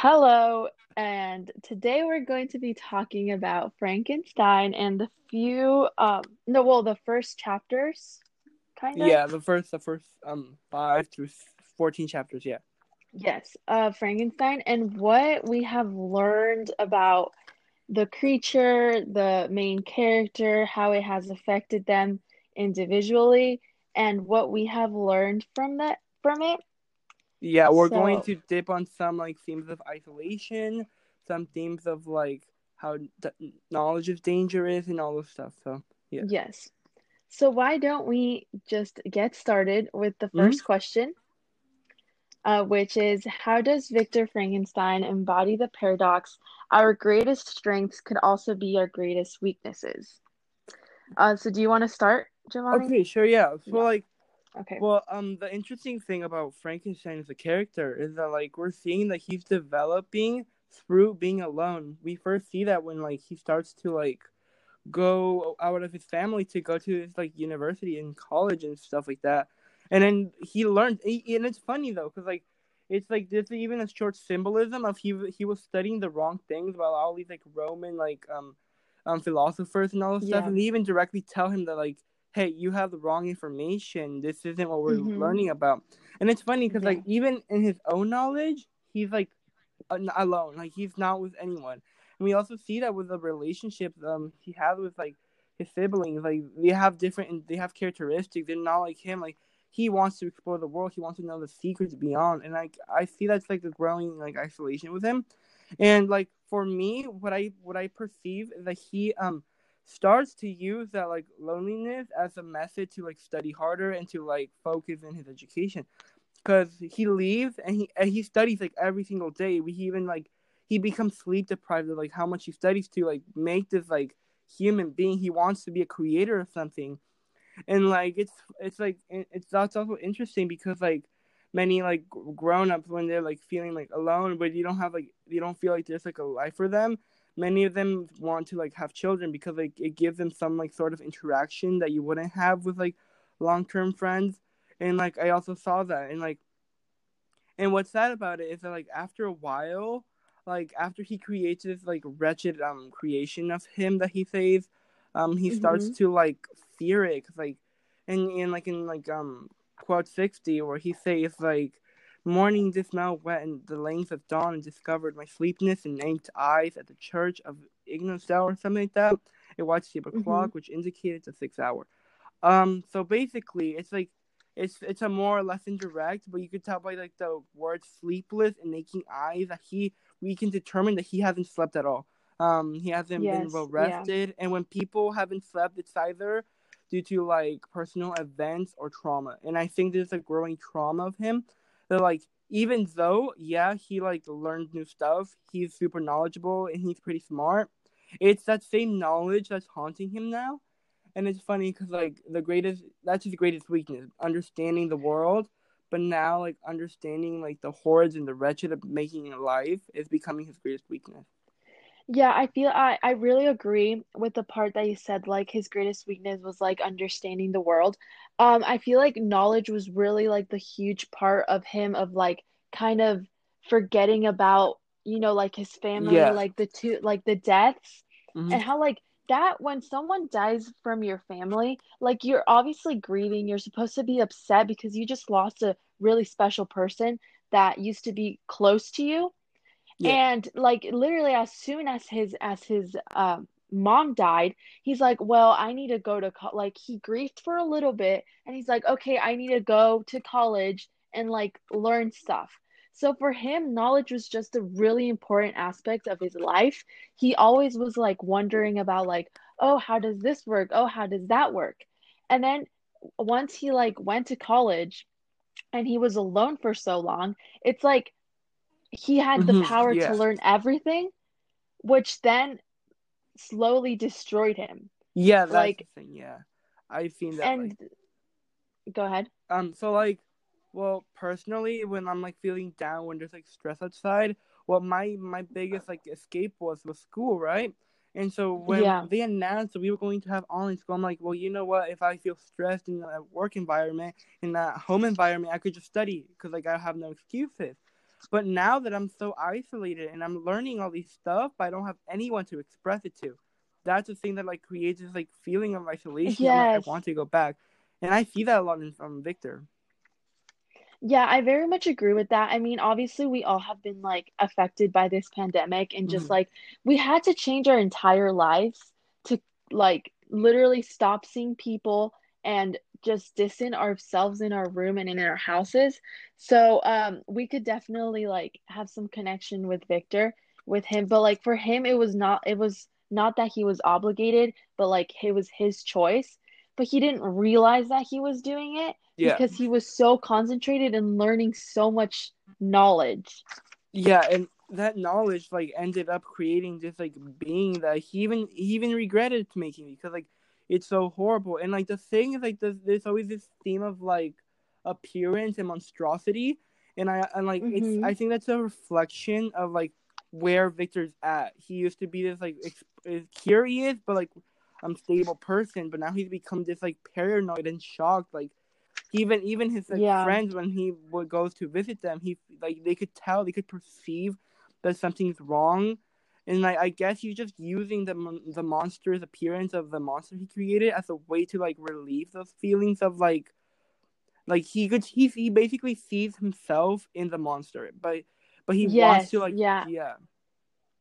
Hello, and today we're going to be talking about Frankenstein and the few, um, no, well, the first chapters, kind of. Yeah, the first, the first, um, five through fourteen chapters. Yeah. Yes, uh, Frankenstein, and what we have learned about the creature, the main character, how it has affected them individually, and what we have learned from that from it. Yeah, we're So- going to dip on some like themes of isolation, some themes of like how d- knowledge is dangerous and all this stuff. So Yeah. Yes. So why don't we just get started with the Mhm. 1st question, uh, which is how does Victor Frankenstein embody the paradox? Our greatest strengths could also be our greatest weaknesses. Uh, so do you want to start, Giovanni? okay, sure, yeah. So Yeah. like, Okay. well, um, the interesting thing about Frankenstein as a character is that like we're seeing that he's developing through being alone. We first see that when like he starts to like go out of his family to go to his like university and college and stuff like that. And then he learned, he, and it's funny though, because like it's like there's even a short symbolism of he he was studying the wrong things about all these like Roman like um um philosophers and all this stuff, and they even directly tell him that like, hey, you have the wrong information. This isn't what we're Mhm. learning about. And it's funny because Yeah. like even in his own knowledge, he's like alone, like he's not with anyone. And we also see that with the relationships um he has with like his siblings, like they have different they have characteristics. They're not like him. Like he wants to explore the world. He wants to know the secrets beyond. And like I see that's like the growing like isolation with him. And like for me, what I what I perceive is that he um starts to use that like loneliness as a method to like study harder and to like focus in his education. Because he leaves and he and he studies like every single day. We even like he becomes sleep deprived of like how much he studies to like make this like human being. He wants to be a creator of something, and like it's it's like it's that's also interesting because like many like grown ups when they're like feeling like alone, but you don't have like you don't feel like there's like a life for them. Many of them want to like have children because like it gives them some like sort of interaction that you wouldn't have with like long term friends. And like I also saw that and like and what's sad about it is that like after a while, like after he creates this like wretched um creation of him that he saves, um he starts Mhm. to like fear it 'cause, like and in like in like um quote sixty where he says like morning this now wet in the lanes of dawn and discovered my sleepiness and named eyes at the church of Ignosel or something like that. It watched the Mhm. clock which indicated the sixth hour. Um so basically it's like it's it's a more or less indirect, but you could tell by like the word sleepless and making eyes that he we can determine that he hasn't slept at all. Um, he hasn't been Yes, well yeah. rested, and when people haven't slept, it's either due to like personal events or trauma. And I think there's a growing trauma of him that like even though yeah he like learned new stuff, he's super knowledgeable and he's pretty smart. It's that same knowledge that's haunting him now and it's funny because like the greatest that's his greatest weakness understanding the world but now like understanding like the hordes and the wretched of making life is becoming his greatest weakness Yeah, I feel I, I really agree with the part that you said, like his greatest weakness was like understanding the world. Um, I feel like knowledge was really like the huge part of him of like kind of forgetting about, you know, like his family, Yeah. like the two like the deaths Mhm. and how like that when someone dies from your family, like you're obviously grieving, you're supposed to be upset because you just lost a really special person that used to be close to you. Yeah. And like literally as soon as his as his um mom died, he's like, "Well, I need to go to co-. like he grieved for a little bit and he's like, "Okay, I need to go to college and like learn stuff." So for him, knowledge was just a really important aspect of his life. He always was like wondering about like, "Oh, how does this work? Oh, how does that work?" And then once he like went to college and he was alone for so long, it's like he had the Mhm, power yeah. to learn everything, which then slowly destroyed him. yeah that's like- thing yeah i've seen that And like, go ahead. um so like well personally when i'm like feeling down when there's like stress outside what my my biggest like escape was was school right and so when Yeah. they announced that we were going to have online school i'm like well you know what if i feel stressed in a work environment in that home environment i could just study because like i have no excuses But now that I'm so isolated and I'm learning all these stuff, but I don't have anyone to express it to. That's the thing that like creates this like feeling of isolation. Yes. Like, I want to go back, and I see that a lot in from Victor. Yeah, I very much agree with that. I mean, obviously, we all have been like affected by this pandemic, and just mm-hmm. like we had to change our entire lives to like literally stop seeing people and just distance ourselves in our room and in our houses. So, um, we could definitely like have some connection with Victor with him, but like for him, it was not, it was not that he was obligated, but like it was his choice. But he didn't realize that he was doing it yeah. because he was so concentrated and learning so much knowledge. Yeah, and that knowledge like ended up creating this like being that he even he even regretted making because like it's so horrible and like the thing is like there's, there's always this theme of like appearance and monstrosity and I and like mm-hmm. it's I think that's a reflection of like where Victor's at. He used to be this like ex- curious but like unstable person, but now he's become this like paranoid and shocked like even even his like, yeah. friends when he would goes to visit them he like they could tell they could perceive that something's wrong and like i guess he's just using the the monster's appearance of the monster he created as a way to like relieve those feelings of like like he could he, he basically sees himself in the monster but but he yes, wants to like yeah. yeah.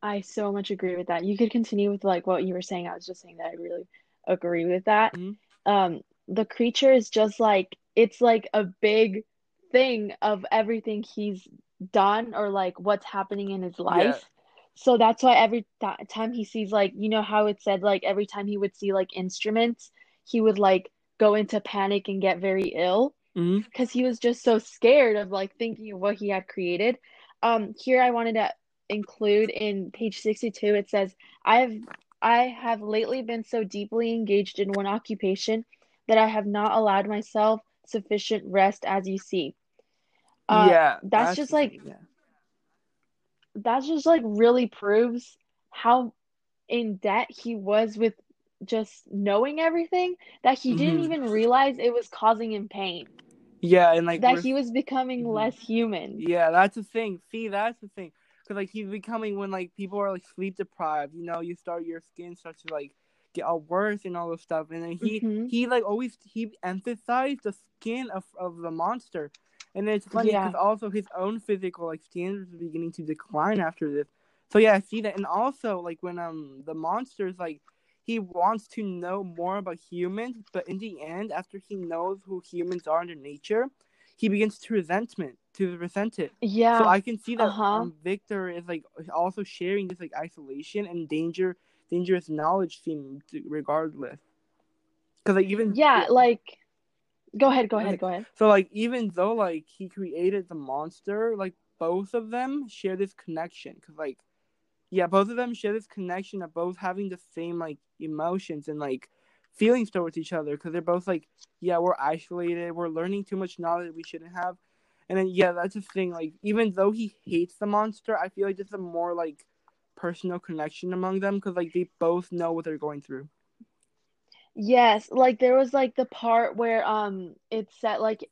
I so much agree with that. You could continue with like what you were saying. I was just saying that i really agree with that. Mm-hmm. um the creature is just like it's like a big thing of everything he's done or like what's happening in his life. So that's why every th- time he sees like you know how it said like every time he would see like instruments, he would like go into panic and get very ill because mm-hmm. he was just so scared of like thinking of what he had created. Um here I wanted to include in page 62 it says I have I have lately been so deeply engaged in one occupation that I have not allowed myself sufficient rest as you see. Uh, yeah, that's, that's just like yeah. That's just like really proves how in debt he was with just knowing everything that he mm-hmm. didn't even realize it was causing him pain. Yeah, and like that he was becoming mm-hmm. less human. Yeah, that's the thing. See, that's the thing. Cause like he's becoming when like people are like sleep deprived. You know, you start your skin starts to like get all worse and all this stuff. And then he mm-hmm. he like always he emphasized the skin of, of the monster. And it's funny because yeah. also his own physical like standards are beginning to decline after this. So yeah, I see that. And also like when um the monsters like he wants to know more about humans, but in the end, after he knows who humans are in their nature, he begins to resentment to resent it. Yeah. So I can see that uh-huh. um, Victor is like also sharing this like isolation and danger dangerous knowledge seem regardless. Because like even yeah, like go ahead, go ahead, go ahead. So like even though like he created the monster, like both of them share this connection. Because like yeah, both of them share this connection of both having the same like emotions and like feelings towards each other. Because they're both like yeah, we're isolated, we're learning too much knowledge we shouldn't have. And then yeah, that's the thing. Like even though he hates the monster, I feel like it's a more like personal connection among them because like they both know what they're going through. Yes, like there was like the part where um it said like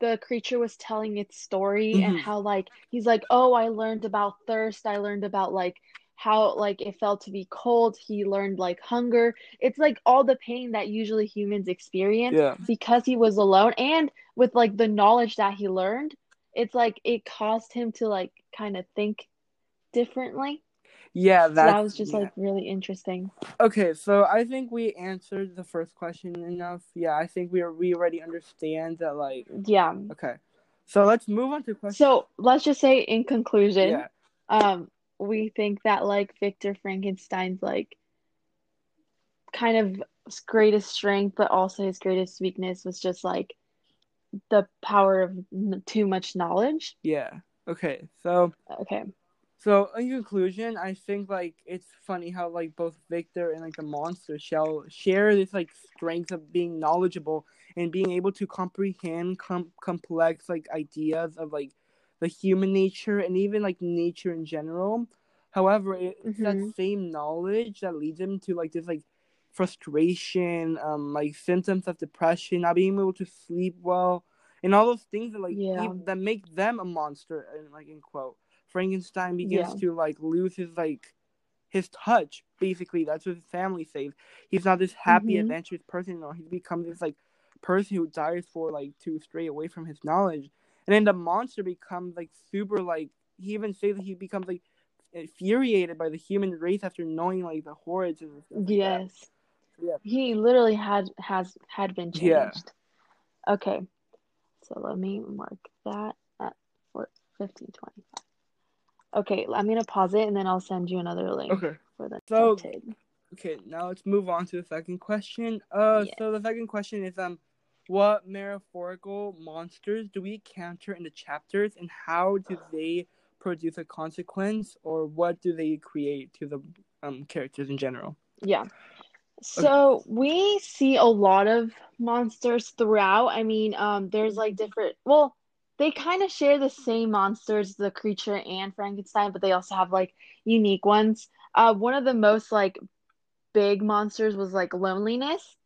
the creature was telling its story mm-hmm. and how like he's like, "Oh, I learned about thirst. I learned about like how like it felt to be cold. He learned like hunger. It's like all the pain that usually humans experience yeah. because he was alone and with like the knowledge that he learned, it's like it caused him to like kind of think differently. Yeah, that, that was just yeah. like really interesting. Okay, so I think we answered the first question enough. Yeah, I think we are we already understand that like Yeah. Okay. So let's move on to question. So let's just say in conclusion, yeah. um, we think that like Victor Frankenstein's like kind of greatest strength, but also his greatest weakness was just like the power of too much knowledge. Yeah. Okay. So. Okay. So in conclusion, I think like it's funny how like both Victor and like the monster shell share this like strength of being knowledgeable and being able to comprehend com- complex like ideas of like the human nature and even like nature in general. However, it's mm-hmm. that same knowledge that leads him to like this like frustration, um, like symptoms of depression, not being able to sleep well, and all those things that like Yeah. that make them a monster and like in quote frankenstein begins Yeah. to like lose his like his touch basically that's what his family says he's not this happy Mhm. adventurous person anymore He becomes this like person who desires for like to stray away from his knowledge and then the monster becomes like super like he even says that he becomes like infuriated by the human race after knowing like the horrors and stuff like. Yes. Yeah. He literally had has had been changed. Yeah. Okay. So let me mark that at for fifteen twenty five. Okay, I'm gonna pause it and then I'll send you another link okay for the So-. Okay, now let's move on to the second question. Uh, Yes. so the second question is um, what metaphorical monsters do we encounter in the chapters, and how do they produce a consequence, or what do they create to the um characters in general? Yeah. So we see a lot of monsters throughout. I mean, um, there's like different, well, they kind of share the same monsters, the creature and Frankenstein, but they also have like unique ones. Uh, one of the most like big monsters was like loneliness.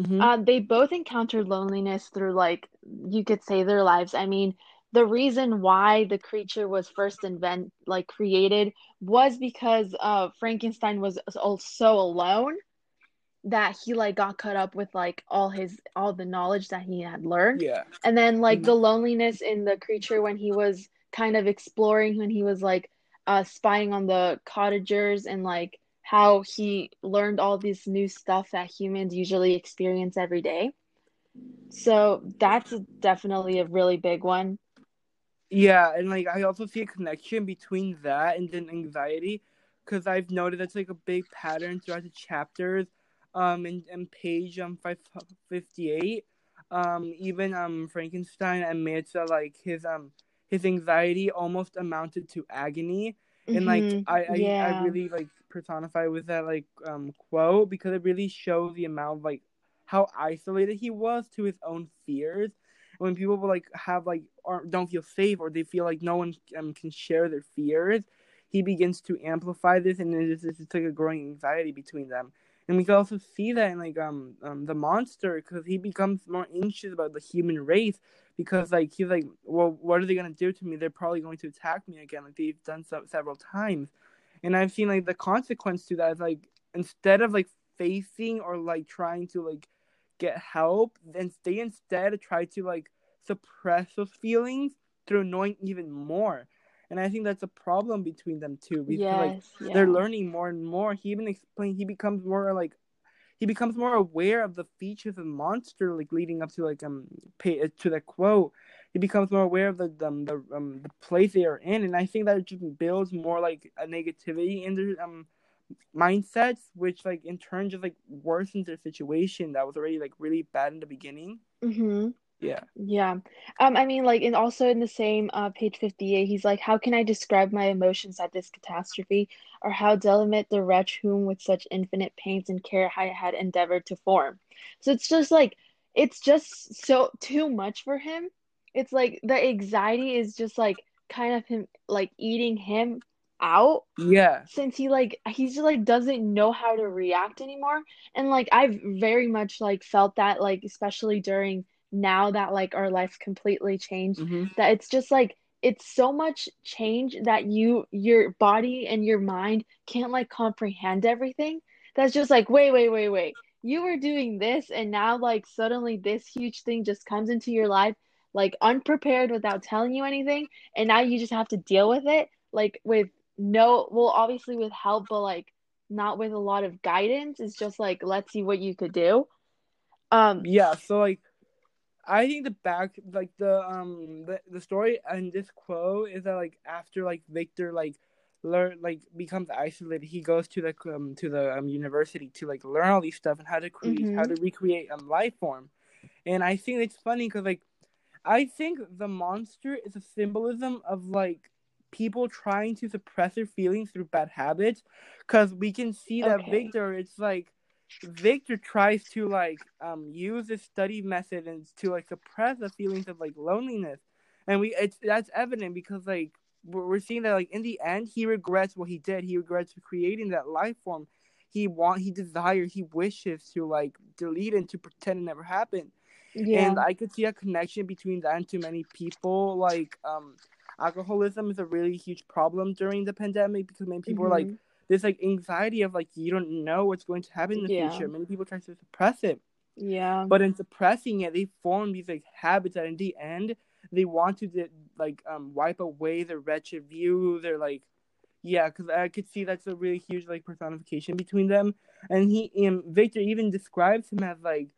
Mm-hmm. Um, they both encountered loneliness through like you could say their lives. I mean, the reason why the creature was first invent like created was because uh Frankenstein was so alone that he like got caught up with like all his all the knowledge that he had learned. yeah. And then like Mhm. the loneliness in the creature when he was kind of exploring when he was like uh spying on the cottagers and like how he learned all this new stuff that humans usually experience every day. So that's definitely a really big one. Yeah, and like I also see a connection between that and then anxiety, because I've noted that's like a big pattern throughout the chapters. Um, in, in page um five fifty eight, um even um Frankenstein admits that like his um his anxiety almost amounted to agony, and like Mhm. I I, Yeah. I really like personify with that like um quote because it really shows the amount of like how isolated he was to his own fears when people like have like or don't feel safe or they feel like no one um, can share their fears he begins to amplify this and it's, it's, it's like a growing anxiety between them and we can also see that in like um, um the monster because he becomes more anxious about the human race because like he's like well what are they gonna do to me? They're probably going to attack me again like they've done so several times. And i've seen like the consequence to that is like instead of like facing or like trying to like get help then they instead try to like suppress those feelings through knowing even more and i think that's a problem between them too because like yeah. they're learning more and more he even explained he becomes more like he becomes more aware of the features of the monster like leading up to like um pay, uh, to the quote he becomes more aware of the um, the um the place they are in and i think that it just builds more like a negativity in their um mindsets which like in turn just like worsens their situation that was already like really bad in the beginning Mm-hmm. Yeah Yeah. Um, I mean, like, and also in the same uh, page 58, he's like, How can I describe my emotions at this catastrophe, or how delimit the wretch whom with such infinite pains and care I had endeavored to form? So it's just like, it's just so too much for him. It's like the anxiety is just like kind of him, like eating him out yeah since he like he's just like doesn't know how to react anymore and like i've very much like felt that like especially during now that like our life completely changed hmm that it's just like it's so much change that you your body and your mind can't like comprehend everything. That's just like wait wait wait wait. You were doing this and now like suddenly this huge thing just comes into your life like unprepared without telling you anything and now you just have to deal with it like with no well obviously with help but like not with a lot of guidance. It's just like let's see what you could do. Um yeah so like i think the back like the um the, the story and this quote is that like after like victor like learn like becomes isolated he goes to the um to the um university to like learn all these stuff and how to create how Mhm. to recreate a life form and i think it's funny because like i think the monster is a symbolism of like people trying to suppress their feelings through bad habits because we can see that Okay. victor it's like Victor tries to like um use this study method and to like suppress the feelings of like loneliness, and we it's that's evident because like we're, seeing that like in the end he regrets what he did. He regrets creating that life form. He want he desires he wishes to like delete and to pretend it never happened, Yeah. And I could see a connection between that and too many people. Like, um, alcoholism is a really huge problem during the pandemic because many people are like, Mhm. This like anxiety of like you don't know what's going to happen in the Yeah. future. Many people try to suppress it, yeah. but in suppressing it, they form these like habits that in the end they want to like um wipe away their wretched view. They're like, yeah, because I could see that's a really huge like personification between them. And he um Victor even describes him as like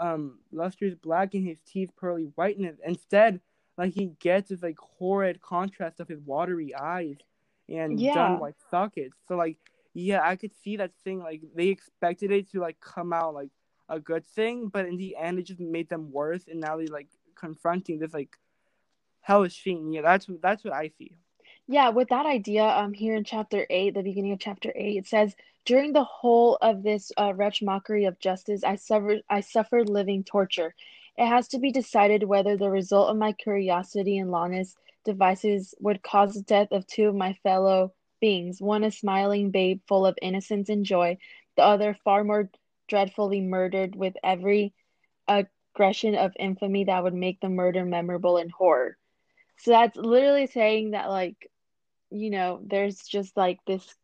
um lustrous black and his teeth pearly whiteness. Instead, like he gets this like horrid contrast of his watery eyes and Yeah. dun white sockets. So like yeah, I could see that thing like they expected it to like come out like a good thing, but in the end it just made them worse and now they like confronting this like hellish thing. Yeah, that's that's what I see. Yeah, with that idea, um, here in chapter eight, the beginning of chapter eight, it says, "During the whole of this uh, wretched mockery of justice, I suffered, I suffered living torture. It has to be decided whether the result of my curiosity and lawless devices would cause the death of two of my fellow beings, one a smiling babe full of innocence and joy, the other far more dreadfully murdered with every aggression of infamy that would make the murder memorable and horror." So that's literally saying that like you know, there's just like this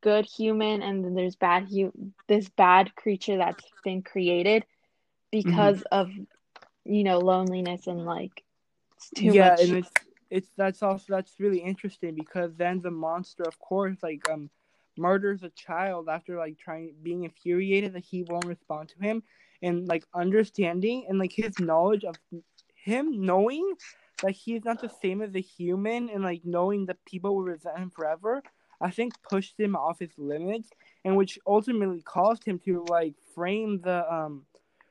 good human and then there's bad hu this bad creature that's been created because mm-hmm. of you know loneliness and like it's too yeah, much. It's that's also that's really interesting because then the monster, of course, like um murders a child after like trying being infuriated that he won't respond to him and like understanding and like his knowledge of him knowing that he's not the same as a human and like knowing that people will resent him forever i think pushed him off his limits and which ultimately caused him to like frame the um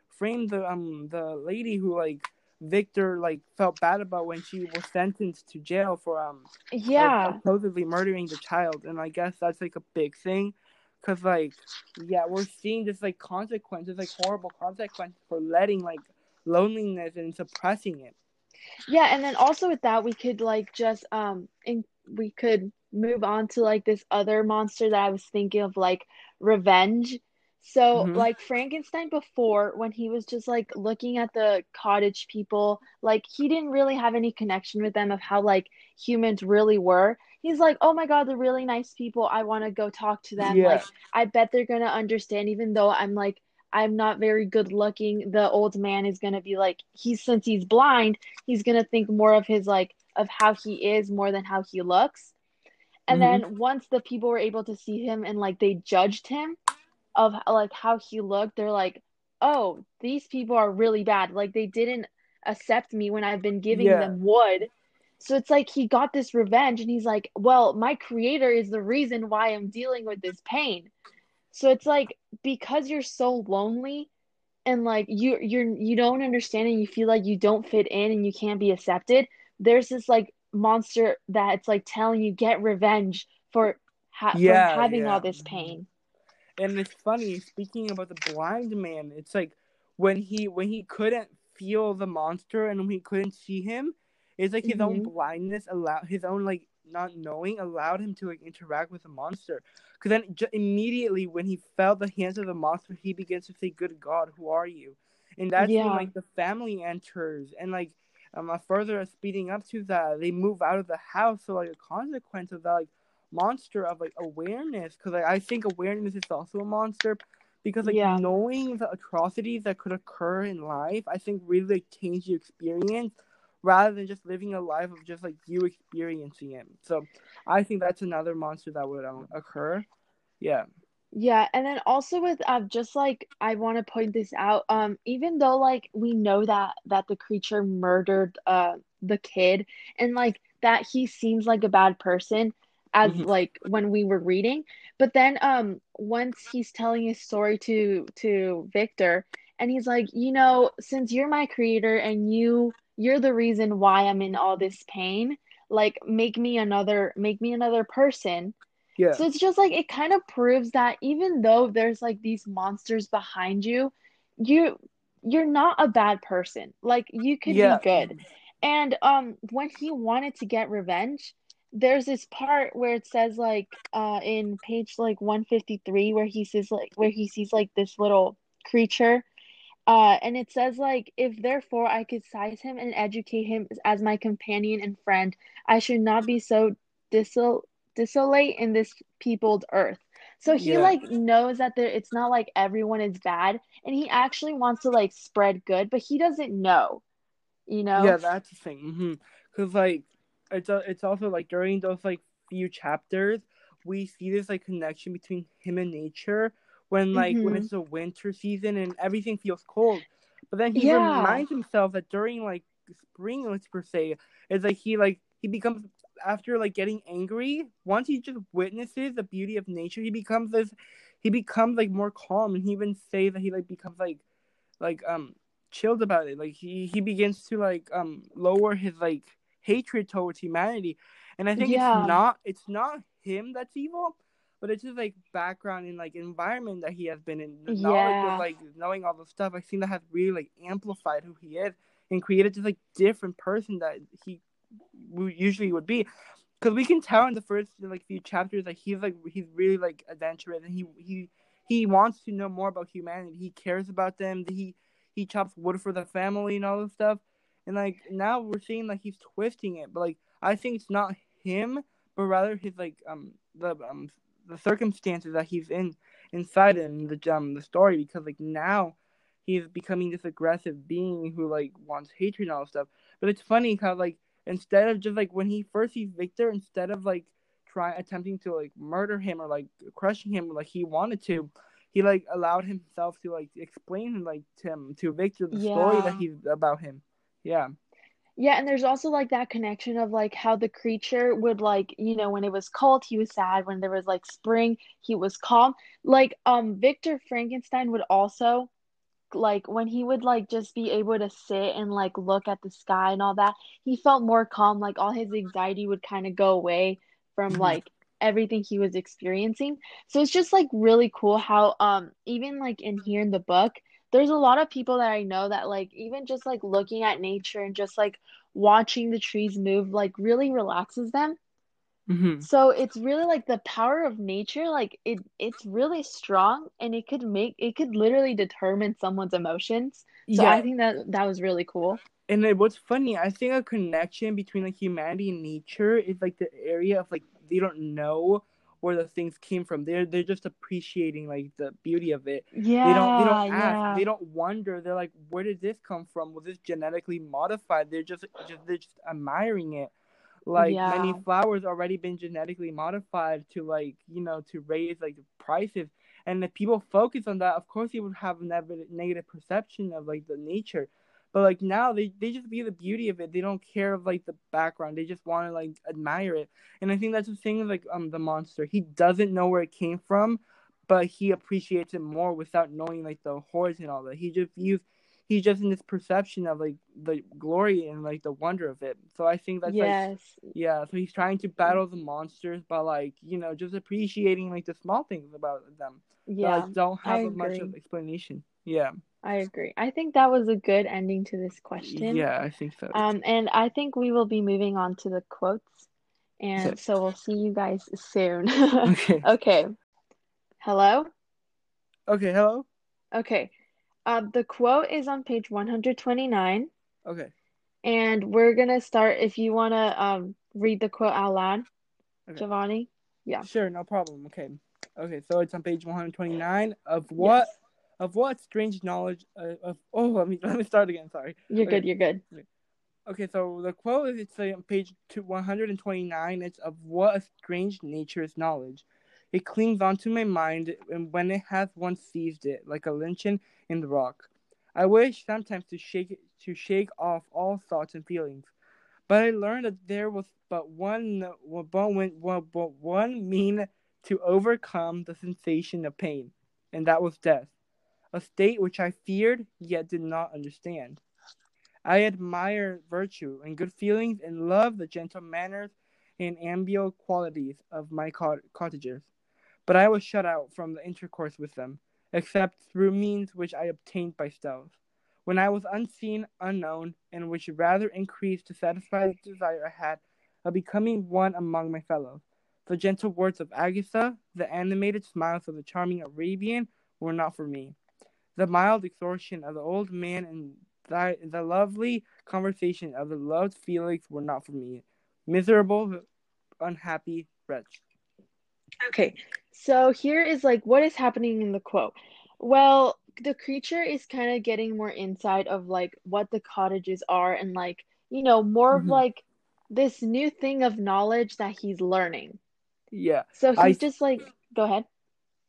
frame the um the lady who like victor like felt bad about when she was sentenced to jail for um for yeah, supposedly murdering the child. And i guess that's like a big thing because like yeah we're seeing this like consequences like horrible consequences for letting like loneliness and suppressing it. Yeah, and then also with that we could like just um and we could move on to like this other monster that I was thinking of like revenge. So Mhm. like Frankenstein before when he was just like looking at the cottage people, like he didn't really have any connection with them of how like humans really were. He's like, "Oh my God, they're really nice people. I want to go talk to them. Yeah. Like I bet they're going to understand even though I'm like I'm not very good looking. The old man is going to be like he's since he's blind, he's going to think more of his like of how he is more than how he looks." And Mhm. then once the people were able to see him and like they judged him of like how he looked, they're like, "Oh, these people are really bad. Like they didn't accept me when I've been giving Yeah. them wood." So it's like he got this revenge and he's like, "Well, my creator is the reason why I'm dealing with this pain." So it's like because you're so lonely and like you you're you don't understand and you feel like you don't fit in and you can't be accepted, there's this like monster that's like telling you get revenge for ha- Yeah, having yeah. all this pain. And it's funny speaking about the blind man it's like when he when he couldn't feel the monster and when he couldn't see him it's like his own Mhm. blindness allowed his own like not knowing allowed him to like interact with the monster because then j- immediately when he felt the hands of the monster he begins to say good god who are you and that's Yeah. when like the family enters and like um further speeding up to that they move out of the house so like a consequence of that like monster of like awareness because like, I think awareness is also a monster because like Yeah. knowing the atrocities that could occur in life I think really like, change your experience rather than just living a life of just like you experiencing it. So I think that's another monster that would um, occur. Yeah. Yeah, and then also with uh, just like I want to point this out, um, even though like we know that that the creature murdered uh the kid and like that he seems like a bad person as Mhm. like when we were reading, but then um once he's telling his story to to Victor and he's like, you know, since you're my creator and you you're the reason why I'm in all this pain, like make me another make me another person. Yeah. So it's just like it kind of proves that even though there's like these monsters behind you, you you're not a bad person. Like you could yeah. be good. And um when he wanted to get revenge, there's this part where it says like uh in page like 153 where he says like where he sees like this little creature Uh, and it says like, if therefore I could size him and educate him as my companion and friend, I should not be so disol- desolate in this peopled earth. So he Yeah. like knows that there it's not like everyone is bad, and he actually wants to like spread good, but he doesn't know, you know? Yeah, that's the thing. mm-hmm Cause like it's a, it's also like during those like few chapters, we see this like connection between him and nature when like when Mhm. it's the winter season and everything feels cold. But then he Yeah. reminds himself that during like spring, let's per se, it's like he like he becomes after like getting angry. Once he just witnesses the beauty of nature, he becomes this. He becomes like more calm, and he even says that he like becomes like like um chilled about it. Like he he begins to like um lower his like hatred towards humanity. And I think Yeah. it's not it's not him that's evil, but it's just like background and like environment that he has been in. Knowledge Yeah. of like knowing all the stuff I think that has really like amplified who he is and created this like different person that he usually would be. Because we can tell in the first like few chapters that he's like he's really like adventurous and he he he wants to know more about humanity. He cares about them. He he chops wood for the family and all this stuff. And like now we're seeing like he's twisting it, but like I think it's not him, but rather his like um the um the circumstances that he's in inside in the um the story because like now he's becoming this aggressive being who like wants hatred and all this stuff. But it's funny how like instead of just like when he first sees Victor, instead of like trying attempting to like murder him or like crushing him like he wanted to, he like allowed himself to like explain like to him to Victor the story that he's about him. Yeah. Yeah, and there's also like that connection of like how the creature would like, you know, when it was cold, he was sad. When there was like spring, he was calm. Like um Victor Frankenstein would also like when he would like just be able to sit and like look at the sky and all that, he felt more calm. Like all his anxiety would kind of go away from Mhm. like everything he was experiencing. So it's just like really cool how um even like in here in the book, there's a lot of people that I know that like even just like looking at nature and just like watching the trees move like really relaxes them. Mm-hmm. So it's really like the power of nature, like it it's really strong and it could make it could literally determine someone's emotions. So yeah. I think that that was really cool. And then what's funny, I think a connection between like humanity and nature is like the area of like they don't know where the things came from. They're they're just appreciating like the beauty of it. Yeah, They don't they don't ask. yeah. They don't wonder. They're like, where did this come from? Was this genetically modified? They're just just they're just admiring it. Like many flowers already been genetically modified to like you know to raise like the prices. And if people focus on that, of course, they would have a neg- negative perception of like the nature. But like now, they, they just see the beauty of it. They don't care of like the background. They just want to like admire it. And I think that's the thing with like um the monster. He doesn't know where it came from, but he appreciates it more without knowing like the horrors and all that. He just views he's just in this perception of like the glory and like the wonder of it. So I think that's like Yes. yeah. So he's trying to battle the monsters by like you know just appreciating like the small things about them that Yeah, like, don't I have a much agree. of explanation. Yeah. I agree. I think that was a good ending to this question. Yeah, I think so. Um, and I think we will be moving on to the quotes. And so we'll see you guys soon. okay. Okay. Hello? Okay. Hello. Okay. Uh, the quote is on page 129, Okay. and we're gonna start if you wanna um read the quote out loud, Okay. Giovanni. Yeah. Sure. No problem. Okay. Okay. So it's on page one hundred twenty nine of what Yes. Of what strange knowledge uh, of oh let me let me start again. Sorry. You're Okay. good, you're good. Okay, so the quote is it's uh, on page two, 129. It's of what a strange nature is knowledge. It clings onto my mind, and when it has once seized it, like a lynching in the rock. I wish sometimes to shake it, to shake off all thoughts and feelings, but I learned that there was but one one, one, but one mean to overcome the sensation of pain, and that was death, a state which I feared yet did not understand. I admire virtue and good feelings and love the gentle manners and amiable qualities of my cot- cottagers. But I was shut out from the intercourse with them, except through means which I obtained by stealth, when I was unseen, unknown, and which rather increased to satisfy the desire I had of becoming one among my fellows. The gentle words of Agatha, the animated smiles of the charming Arabian, were not for me. The mild extortion of the old man and the, the lovely conversation of the loved Felix were not for me. Miserable, unhappy wretch. Okay, so here is like what is happening in the quote. Well, the creature is kind of getting more insight of like what the cottages are and like, you know, more of Mhm. like this new thing of knowledge that he's learning. Yeah. So he's I- just like, go ahead.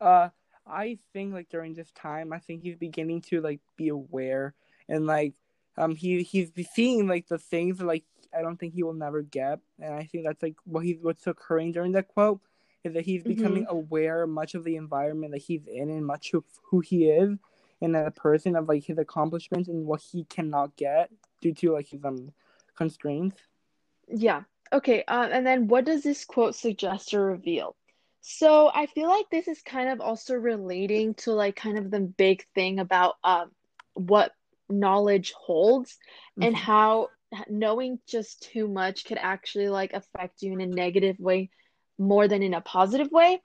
Uh, I think like during this time, I think he's beginning to like be aware and like um he he's seeing like the things that, like I don't think he will never get, and I think that's like what he's what's occurring during that quote is that he's becoming aware much of the environment that he's in and much of who he is and as a person of like his accomplishments and what he cannot get due to like his um constraints. Yeah. Okay. Um, and then what does this quote suggest or reveal? So I feel like this is kind of also relating to like kind of the big thing about um what knowledge holds and Mhm. how knowing just too much could actually like affect you in a negative way more than in a positive way.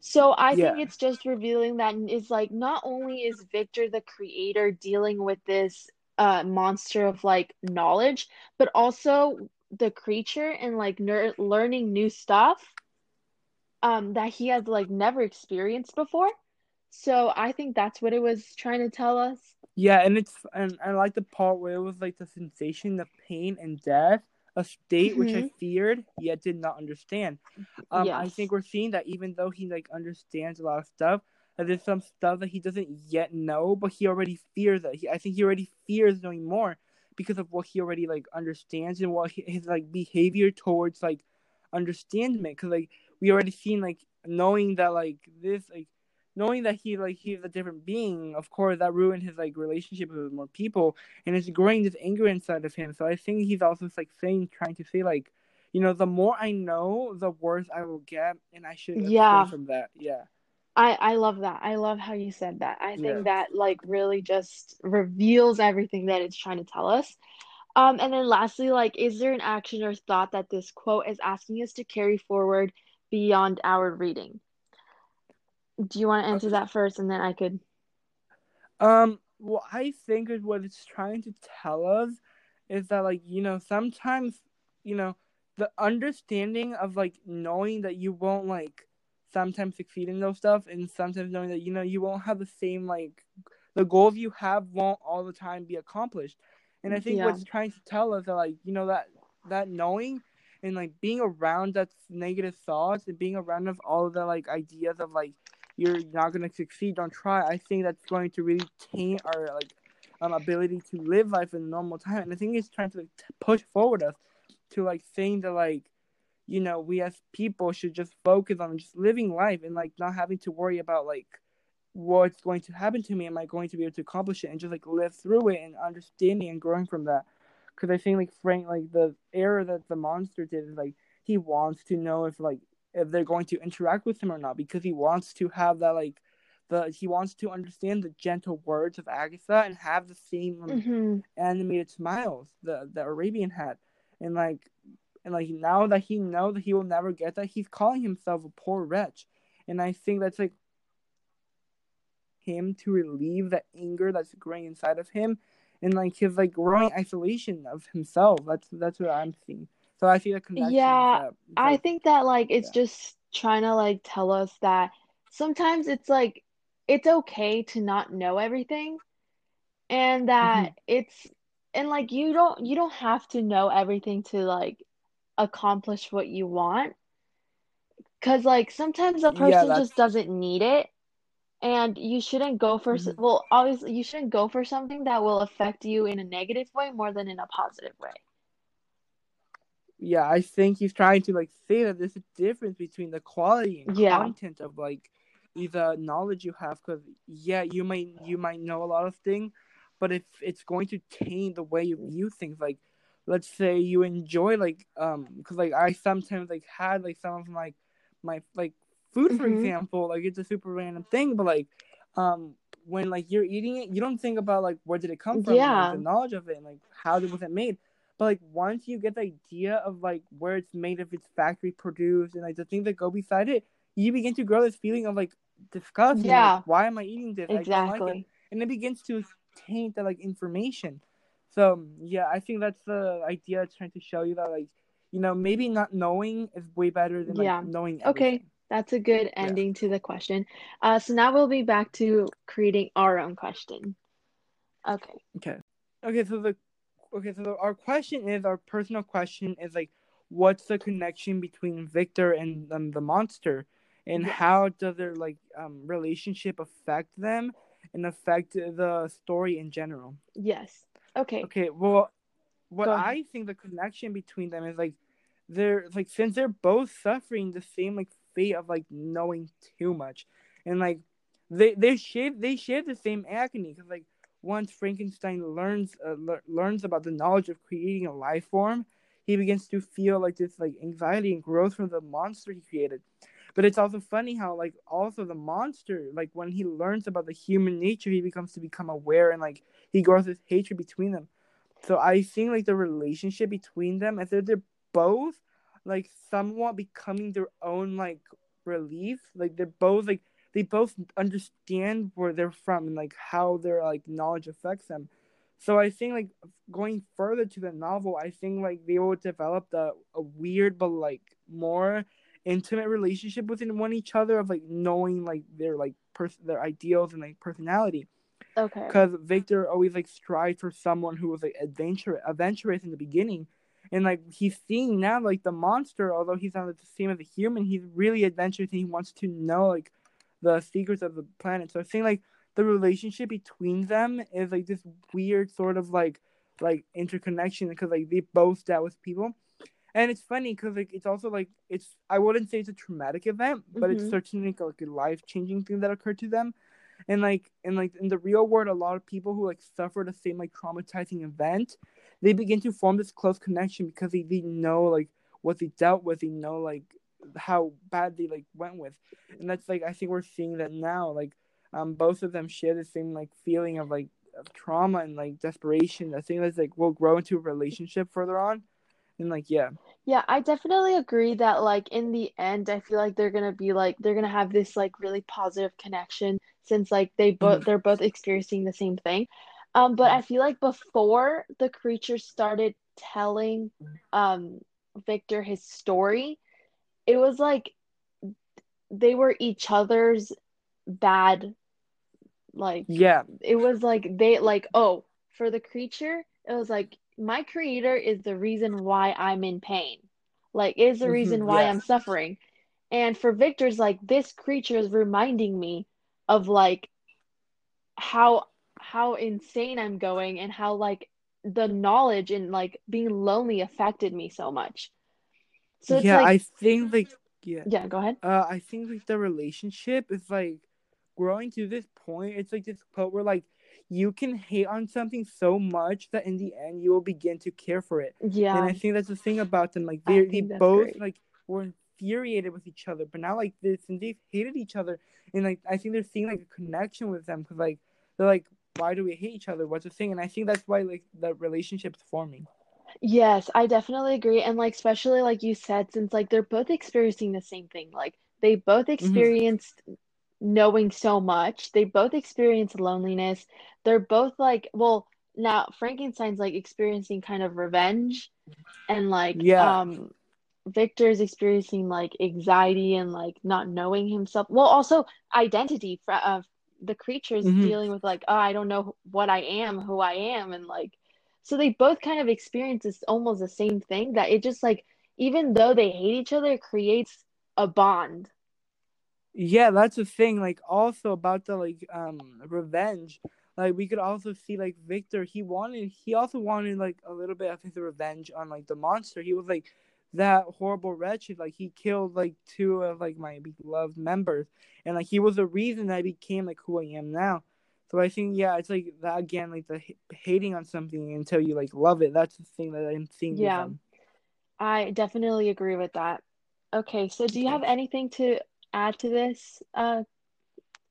So I think it's just revealing that is like not only is Victor the creator dealing with this uh monster of like knowledge, but also the creature and like ner learning new stuff um that he has like never experienced before. So I think that's what it was trying to tell us. Yeah, and it's and I like the part where it was like the sensation of pain and death, a state which I feared yet did not understand. Um, I think we're seeing that even though he like understands a lot of stuff, that there's some stuff that he doesn't yet know, but he already fears that. He, I think he already fears knowing more because of what he already like understands and what he, his like behavior towards like understanding Because like we already seen like knowing that like this like knowing that he like he's a different being, of course, that ruined his like relationship with more people, and it's growing this anger inside of him. So I think he's also like saying, trying to say like, you know, the more I know, the worse I will get, and I should Yeah. from that. Yeah, I I love that. I love how you said that. I think Yeah. that like really just reveals everything that it's trying to tell us. Um, and then lastly, like, is there an action or thought that this quote is asking us to carry forward beyond our reading? Do you want to answer Okay. that first, and then I could? Um, well, I think is what it's trying to tell us is that like you know sometimes you know the understanding of like knowing that you won't like sometimes succeed in those stuff and sometimes knowing that you know you won't have the same like the goals you have won't all the time be accomplished and i think Yeah. what's trying to tell us that like you know that that knowing and like being around that negative thoughts and being around of all of the like ideas of like you're not to succeed don't try i think that's going to really taint our like um, ability to live life in normal time. And i think it's trying to like, push forward us to like saying that like you know we as people should just focus on just living life and like not having to worry about like what's going to happen to me. Am i going to be able to accomplish it? And just like live through it and understanding and growing from that because i think like frank like the error that the monster did is like he wants to know if like if they're going to interact with him or not because he wants to have that like the he wants to understand the gentle words of agatha and have the same um, hmm animated smiles the the Arabian had, and like and like now that he knows that he will never get that, he's calling himself a poor wretch, and I think that's like him to relieve the anger that's growing inside of him, and like his like growing isolation of himself. That's that's what I'm seeing. So I see the connection. Yeah, that, I think that like it's Yeah. just trying to like tell us that sometimes it's like it's okay to not know everything and that mm-hmm. it's and like you don't you don't have to know everything to like accomplish what you want because like sometimes a person that's- just doesn't need it and you shouldn't go for Mhm. well obviously you shouldn't go for something that will affect you in a negative way more than in a positive way. yeah, I think he's trying to like say that there's a difference between the quality and Yeah. content of like the knowledge you have. Because yeah, you might you might know a lot of things, but if it's going to taint the way you view things, like let's say you enjoy like um, because like I sometimes like had like some of my my like food for Mhm. example, like it's a super random thing, but like um when like you're eating it, you don't think about like where did it come from, and, like, Yeah. the knowledge of it, and like how was it made. But like once you get the idea of like where it's made, if it's factory produced, and like the things that go beside it, you begin to grow this feeling of like disgust. Yeah. Like, why am I eating this? Exactly. Like it. And it begins to taint the like information. So yeah, I think that's the idea it's trying to show you that like you know maybe not knowing is way better than like, yeah. knowing. Everything. Okay, that's a good ending yeah. to the question. Uh, so now we'll be back to creating our own question. Okay. Okay. Okay. So the okay. So the, our question is our personal question is like, what's the connection between Victor and um, the monster, and yes. how does their like um relationship affect them and affect the story in general? Yes. Okay. Okay. Well, what I think the connection between them is like they're like since they're both suffering the same like of like knowing too much, and like they they share they share the same agony because like once Frankenstein learns uh, le- learns about the knowledge of creating a life form, he begins to feel like this like anxiety and growth from the monster he created. But it's also funny how like also the monster like when he learns about the human nature, he becomes to become aware and like he grows this hatred between them. So I think like the relationship between them, as if they're both like somewhat becoming their own like relief. Like they're both like they both understand where they're from and like how their like knowledge affects them. So I think like going further to the novel, I think like they will develop the a weird but like more intimate relationship within one each other of like knowing like their like pers- their ideals and like personality. Okay. Because Victor always like strives for someone who was like adventurous, adventurous in the beginning, and like he's seeing now like the monster, although he's not the same as a human, he's really adventurous and he wants to know like the secrets of the planet. So I think like the relationship between them is like this weird sort of like like interconnection because like they both dealt with people and it's funny because like it's also like it's i wouldn't say it's a traumatic event but mm-hmm. it's certainly like a life-changing thing that occurred to them and like and like in the real world a lot of people who like suffer the same like traumatizing event they begin to form this close connection because they, they know like what they dealt with they know like how bad they like went with. And that's like i think we're seeing that now like um both of them share the same like feeling of like of trauma and like desperation i think that's like will grow into a relationship further on. And like yeah. Yeah i definitely agree that like in the end i feel like they're gonna be like they're gonna have this like really positive connection since like they both mm-hmm. they're both experiencing the same thing um but i feel like before the creature started telling um victor his story it was like they were each other's bad like yeah it was like they like oh for the creature it was like my creator is the reason why I'm in pain. Like is the mm-hmm, reason why yes. I'm suffering. And for Victor's like this creature is reminding me of like how how insane I'm going and how like the knowledge and like being lonely affected me so much. So yeah, like, I think like yeah. Yeah, go ahead. Uh, I think like the relationship is like growing to this point. It's like this point where like you can hate on something so much that in the end you will begin to care for it. Yeah. And I think that's the thing about them. Like they they both great. like were infuriated with each other, but now like this and they've hated each other, and like I think they're seeing like a connection with them because like they're like, why do we hate each other? What's the thing? And I think that's why like the relationship's forming. Yes, I definitely agree. And like especially like you said, since like they're both experiencing the same thing, like they both mm-hmm. experienced mm-hmm knowing so much. They both experience loneliness. They're both like, well, now Frankenstein's like experiencing kind of revenge and like yeah. um Victor's experiencing like anxiety and like not knowing himself. Well, also identity for uh, the creatures mm-hmm. dealing with like, oh, I don't know what I am, who I am, and like, so they both kind of experience this almost the same thing. That it just like, even though they hate each other, it creates a bond yeah that's the thing like also about the like um revenge like we could also see like victor he wanted he also wanted like a little bit of his revenge on like the monster he was like that horrible wretched like he killed like two of like my beloved members and like he was the reason that i became like who i am now so i think yeah it's like that again like the h- hating on something until you like love it that's the thing that i'm seeing yeah i definitely agree with that okay so do you have anything to add to this uh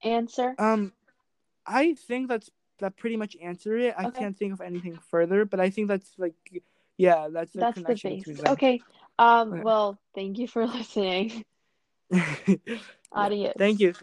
answer? Um, I think that's that pretty much answered it. I okay. can't think of anything further, but I think that's like, yeah, that's the that's the base. Okay. Um. Well, thank you for listening. Adios. Thank you.